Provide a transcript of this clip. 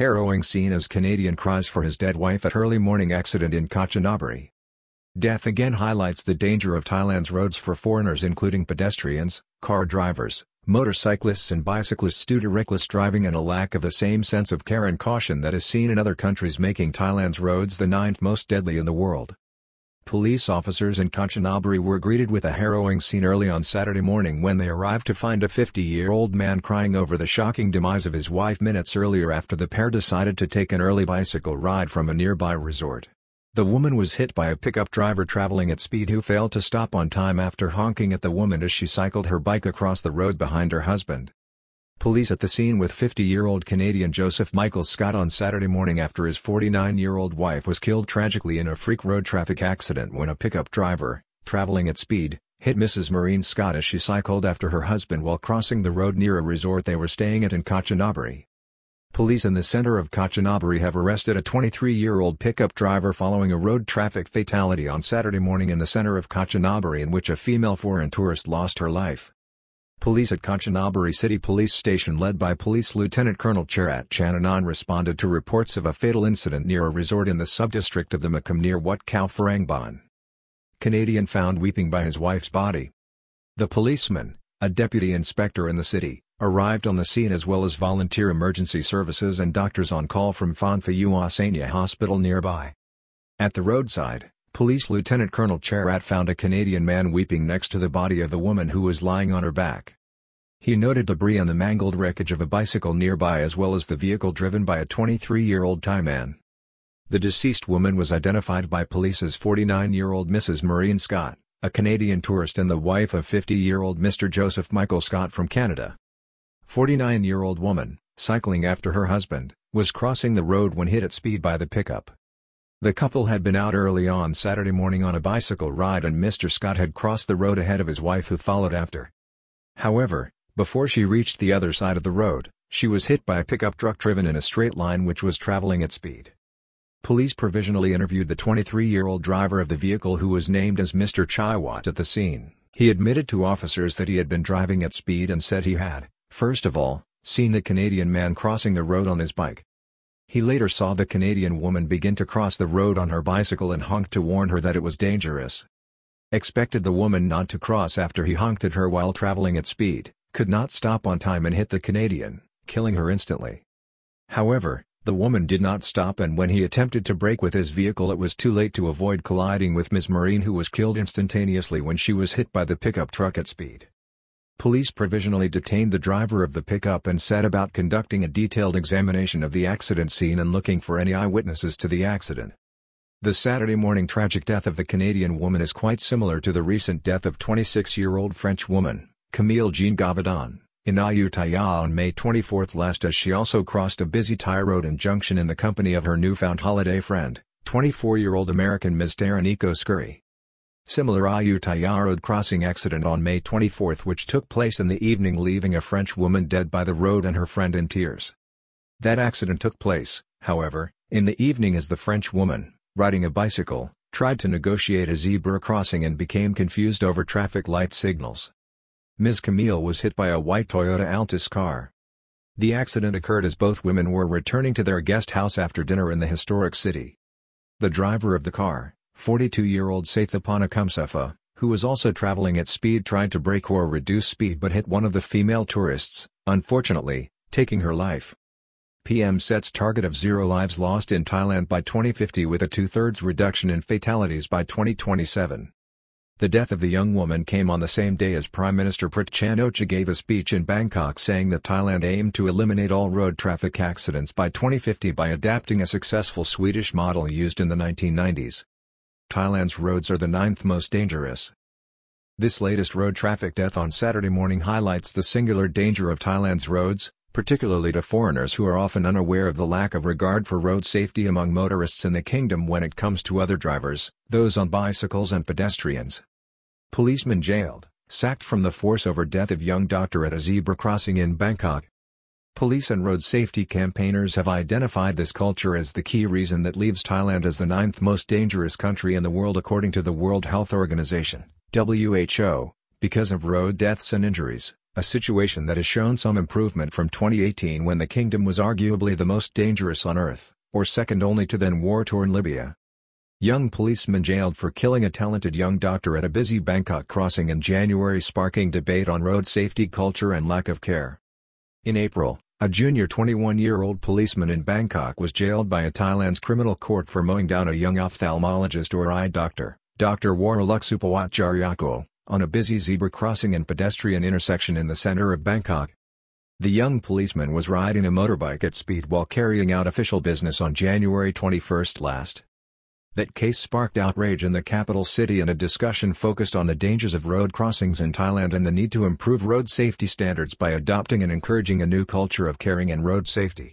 Harrowing scene as Canadian cries for his dead wife at early morning accident in Kanchanaburi. Death again highlights the danger of Thailand's roads for foreigners including pedestrians, car drivers, motorcyclists and bicyclists due to reckless driving and a lack of the same sense of care and caution that is seen in other countries making Thailand's roads the ninth most deadly in the world. Police officers in Kanchanaburi were greeted with a harrowing scene early on Saturday morning when they arrived to find a 50-year-old man crying over the shocking demise of his wife minutes earlier after the pair decided to take an early bicycle ride from a nearby resort. The woman was hit by a pickup driver traveling at speed who failed to stop on time after honking at the woman as she cycled her bike across the road behind her husband. Police at the scene with 50-year-old Canadian Joseph Michael Scott on Saturday morning after his 49-year-old wife was killed tragically in a freak road traffic accident when a pickup driver, traveling at speed, hit Mrs. Maureen Scott as she cycled after her husband while crossing the road near a resort they were staying at in Kanchanaburi. Police in the center of Kanchanaburi have arrested a 23-year-old pickup driver following a road traffic fatality on Saturday morning in the center of Kanchanaburi in which a female foreign tourist lost her life. Police at Kanchanaburi City Police Station led by Police Lieutenant Colonel Charat Chananan responded to reports of a fatal incident near a resort in the subdistrict of Tha Makham near Wat Khao Pharangban. Canadian found weeping by his wife's body. The policeman, a deputy inspector in the city, arrived on the scene as well as volunteer emergency services and doctors on call from Phanphaua Sanya Hospital nearby. At the roadside, Police Lieutenant Colonel Charat found a Canadian man weeping next to the body of the woman who was lying on her back. He noted debris and the mangled wreckage of a bicycle nearby as well as the vehicle driven by a 23-year-old Thai man. The deceased woman was identified by police as 49-year-old Mrs. Maureen Scott, a Canadian tourist and the wife of 50-year-old Mr. Joseph Michael Scott from Canada. 49-year-old woman, cycling after her husband, was crossing the road when hit at speed by the pickup. The couple had been out early on Saturday morning on a bicycle ride and Mr. Scott had crossed the road ahead of his wife who followed after. However, before she reached the other side of the road, she was hit by a pickup truck driven in a straight line which was traveling at speed. Police provisionally interviewed the 23-year-old driver of the vehicle who was named as Mr. Chaiwat at the scene. He admitted to officers that he had been driving at speed and said he had, First of all, seen the Canadian man crossing the road on his bike. He later saw the Canadian woman begin to cross the road on her bicycle and honked to warn her that it was dangerous. Expected the woman not to cross after he honked at her while traveling at speed, could not stop on time and hit the Canadian, killing her instantly. However, the woman did not stop and when he attempted to brake with his vehicle it was too late to avoid colliding with Ms. Marine who was killed instantaneously when she was hit by the pickup truck at speed. Police provisionally detained the driver of the pickup and set about conducting a detailed examination of the accident scene and looking for any eyewitnesses to the accident. The Saturday morning tragic death of the Canadian woman is quite similar to the recent death of 26-year-old French woman, Camille Jean Gavadon, in Ayutthaya on May 24 last as she also crossed a busy Thai road in Junction in the company of her newfound holiday friend, 24-year-old American Ms. Taraniko Scurry. Similar Ayutthaya road crossing accident on May 24 which took place in the evening leaving a French woman dead by the road and her friend in tears. That accident took place, however, in the evening as the French woman, riding a bicycle, tried to negotiate a zebra crossing and became confused over traffic light signals. Ms. Camille was hit by a white Toyota Altis car. The accident occurred as both women were returning to their guest house after dinner in the historic city. The driver of the car, 42-year-old Sathapana Kumsufa, who was also traveling at speed tried to brake or reduce speed but hit one of the female tourists, unfortunately, taking her life. PM sets target of zero lives lost in Thailand by 2050 with a two-thirds reduction in fatalities by 2027. The death of the young woman came on the same day as Prime Minister Prayut Chan-o-cha gave a speech in Bangkok saying that Thailand aimed to eliminate all road traffic accidents by 2050 by adapting a successful Swedish model used in the 1990s. Thailand's roads are the ninth most dangerous. This latest road traffic death on Saturday morning highlights the singular danger of Thailand's roads, particularly to foreigners who are often unaware of the lack of regard for road safety among motorists in the kingdom when it comes to other drivers, those on bicycles and pedestrians. Policeman jailed, sacked from the force over death of young doctor at a zebra crossing in Bangkok. Police and road safety campaigners have identified this culture as the key reason that leaves Thailand as the ninth most dangerous country in the world according to the World Health Organization, WHO, because of road deaths and injuries, a situation that has shown some improvement from 2018 when the kingdom was arguably the most dangerous on earth, or second only to then war-torn Libya. Young policeman jailed for killing a talented young doctor at a busy Bangkok crossing in January sparking debate on road safety culture and lack of care. In April, a junior 21-year-old policeman in Bangkok was jailed by a Thailand's criminal court for mowing down a young ophthalmologist or eye doctor, Dr. Waraluk on a busy zebra crossing and pedestrian intersection in the center of Bangkok. The young policeman was riding a motorbike at speed while carrying out official business on January 21 last. That case sparked outrage in the capital city and a discussion focused on the dangers of road crossings in Thailand and the need to improve road safety standards by adopting and encouraging a new culture of caring and road safety.